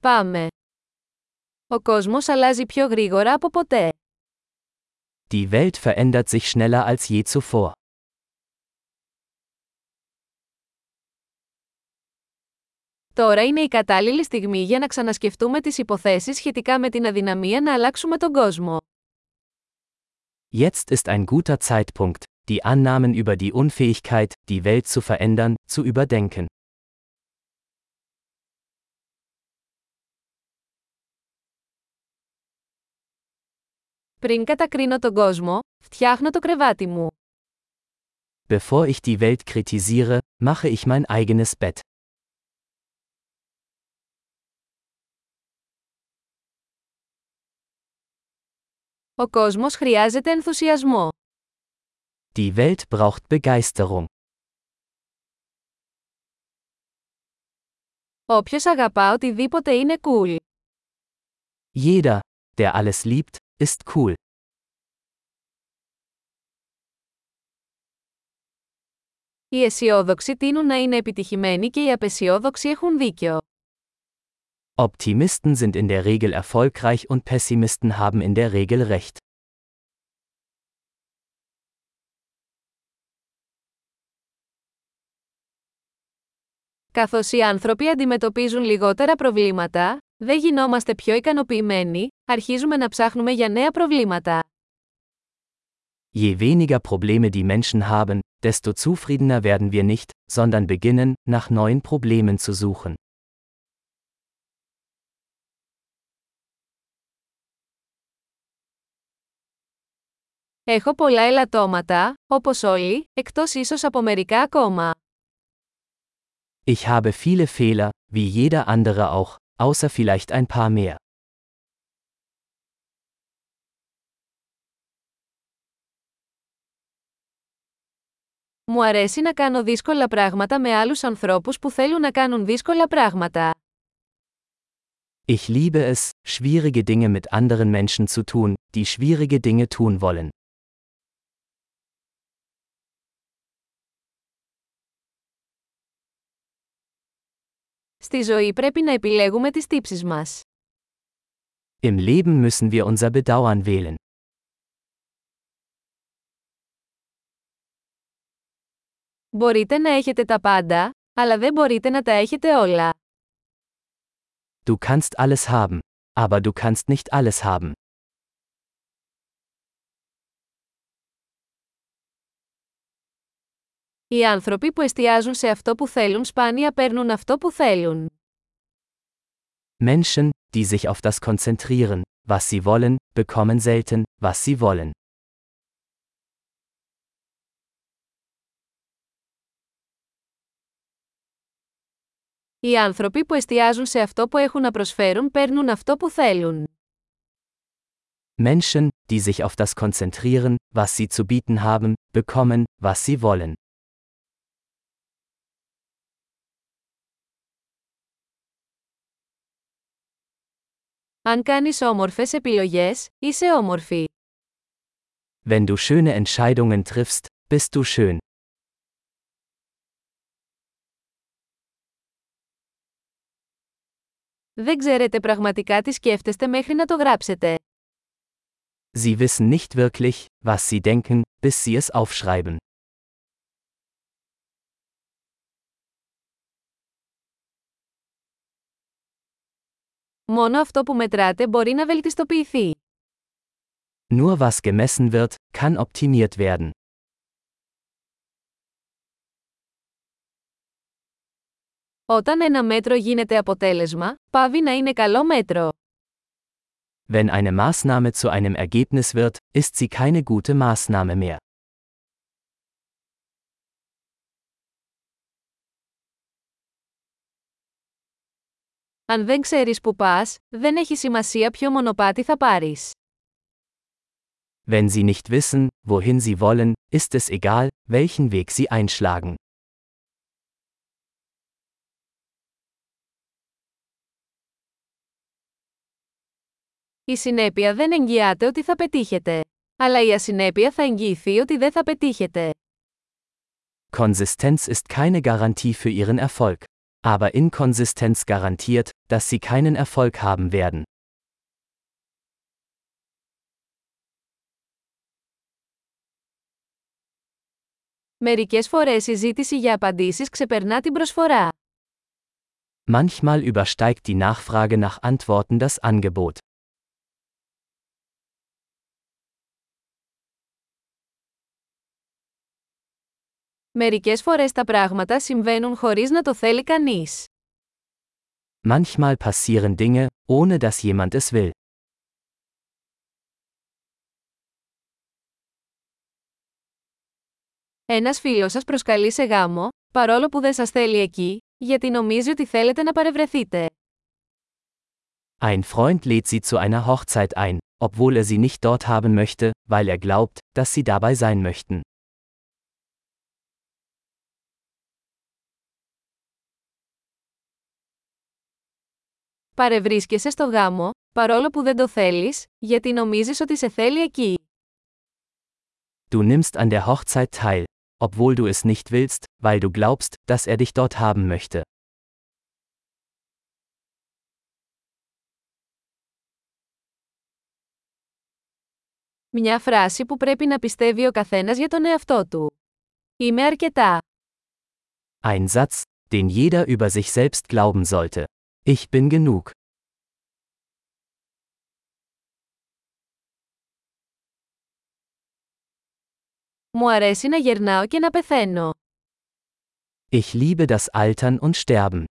Πάμε. Ο κόσμος αλλάζει πιο γρήγορα από ποτέ. Die Welt verändert sich schneller als je zuvor. Τώρα είναι η κατάλληλη στιγμή για να ξανασκεφτούμε τις υποθέσεις σχετικά με την αδυναμία να αλλάξουμε τον κόσμο. Jetzt ist ein guter Zeitpunkt, die Annahmen über die Unfähigkeit, die Welt zu verändern, zu überdenken. Πριν κατακρίνω τον κόσμο, φτιάχνω το κρεβάτι μου. Bevor ich die Welt kritisiere, mache ich mein eigenes Bett. Ο κόσμος χρειάζεται ενθουσιασμό. Die Welt braucht Begeisterung. Όποιος αγαπά οτιδήποτε είναι cool. Jeder, der alles liebt, ist cool. Οι αισιόδοξοι τείνουν να είναι επιτυχημένοι και οι απεσιόδοξοι έχουν δίκιο. Optimisten sind in der Regel erfolgreich und Pessimisten haben in der Regel recht. Καθώς οι άνθρωποι αντιμετωπίζουν λιγότερα προβλήματα, δεν γινόμαστε πιο ικανοποιημένοι, αρχίζουμε να ψάχνουμε για νέα προβλήματα. Je weniger Probleme die Menschen haben, desto zufriedener werden wir nicht, sondern beginnen, nach neuen Problemen zu suchen. Έχω πολλά ελαττώματα, όπως όλοι, εκτός ίσως από μερικά ακόμα. Ich habe viele Fehler, wie jeder andere auch, außer vielleicht ein paar mehr. Μου αρέσει να κάνω δύσκολα πράγματα με άλλους ανθρώπους που θέλουν να κάνουν δύσκολα πράγματα. Ich liebe es, schwierige Dinge mit anderen Menschen zu tun, die schwierige Dinge tun wollen. Στη ζωή πρέπει να επιλέγουμε τις τύψεις μας. Im Leben müssen wir unser Bedauern wählen. Μπορείτε να έχετε τα πάντα, αλλά δεν μπορείτε να τα έχετε όλα. Du kannst alles haben, aber du kannst nicht alles haben. Οι άνθρωποι που εστιάζουν σε αυτό που θέλουν σπάνια παίρνουν αυτό που θέλουν. Menschen, die sich auf das konzentrieren, was sie wollen, bekommen selten, was sie wollen. Οι άνθρωποι που εστιάζουν σε αυτό που έχουν να προσφέρουν παίρνουν αυτό που θέλουν. Menschen, die sich auf das konzentrieren, was sie zu bieten haben, bekommen, was sie wollen. Αν κάνεις όμορφες επιλογές, είσαι όμορφη. Wenn du schöne Entscheidungen triffst, bist du schön. Δεν ξέρετε πραγματικά τι σκέφτεστε μέχρι να το γράψετε. Sie wissen nicht wirklich, was sie denken, bis sie es aufschreiben. Μόνο αυτό που μετράτε μπορεί να βελτιστοποιηθεί. Nur was gemessen wird, kann optimiert werden. Όταν ένα μέτρο γίνεται αποτέλεσμα, πάβει να είναι καλό μέτρο. Wenn eine Maßnahme zu einem Ergebnis wird, ist sie keine gute Maßnahme mehr. Αν δεν ξέρεις που πας, δεν έχει σημασία ποιο μονοπάτι θα πάρεις. Wenn sie nicht wissen, wohin sie wollen, ist es egal, welchen Weg sie einschlagen. Η συνέπεια δεν εγγυάται ότι θα πετύχετε. Αλλά η ασυνέπεια θα εγγυηθεί ότι δεν θα πετύχετε. Konsistenz ist keine Garantie für ihren Erfolg. Aber Inkonsistenz garantiert, dass sie keinen Erfolg haben werden. Μερικές φορές η ζήτηση για απαντήσεις ξεπερνά την προσφορά. Manchmal übersteigt die Nachfrage nach Antworten das Angebot. Μερικές φορές τα πράγματα συμβαίνουν χωρίς να το θέλει κανείς. Manchmal passieren Dinge, ohne dass jemand es will. Ένας φίλος σας προσκαλεί σε γάμο, παρόλο που δεν σας θέλει εκεί, γιατί νομίζει ότι θέλετε να παρευρεθείτε. Ein Freund lädt sie zu einer Hochzeit ein, obwohl er sie nicht dort haben möchte, weil er glaubt, dass sie dabei sein möchten. Παρευρίσκεσαι στο γάμο, παρόλο που δεν το θέλεις, γιατί νομίζεις ότι σε θέλει εκεί. Du nimmst an der Hochzeit teil, obwohl du es nicht willst, weil du glaubst, dass er dich dort haben möchte. Μια φράση που πρέπει να πιστεύει ο καθένας για τον εαυτό του. Είμαι αρκετά. Ein Satz, den jeder über sich selbst glauben sollte. Ich bin genug. Μου αρέσει να γερνάω και να πεθαίνω. Ich liebe das Altern und Sterben.